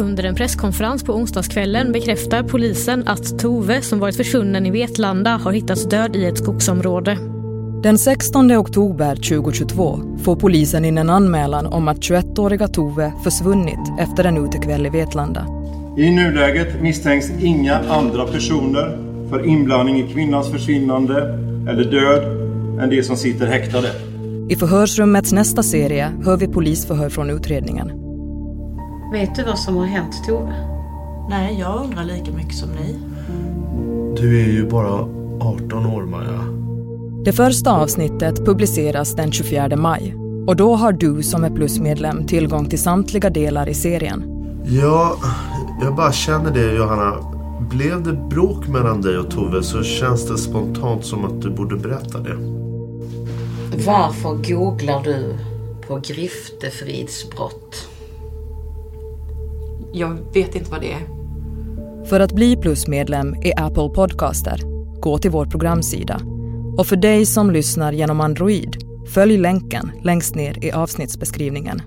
Under en presskonferens på onsdagskvällen bekräftar polisen att Tove som varit försvunnen i Vetlanda har hittats död i ett skogsområde. Den 16 oktober 2022 får polisen in en anmälan om att 21-åriga Tove försvunnit efter en utekväll i Vetlanda. I nuläget misstänks inga andra personer för inblandning i kvinnans försvinnande eller död än de som sitter häktade. I förhörsrummets nästa serie hör vi polisförhör från utredningen. Vet du vad som har hänt Tove? Nej, jag undrar lika mycket som ni. Du är ju bara 18 år, Maja. Det första avsnittet publiceras den 24 maj och då har du som är plusmedlem tillgång till samtliga delar i serien. Ja, jag bara känner det Johanna. Blev det bråk mellan dig och Tove så känns det spontant som att du borde berätta det. Varför googlar du på griftefridsbrott? Jag vet inte vad det är. För att bli plusmedlem i Apple Podcaster, gå till vår programsida. Och för dig som lyssnar genom Android, följ länken längst ner i avsnittsbeskrivningen.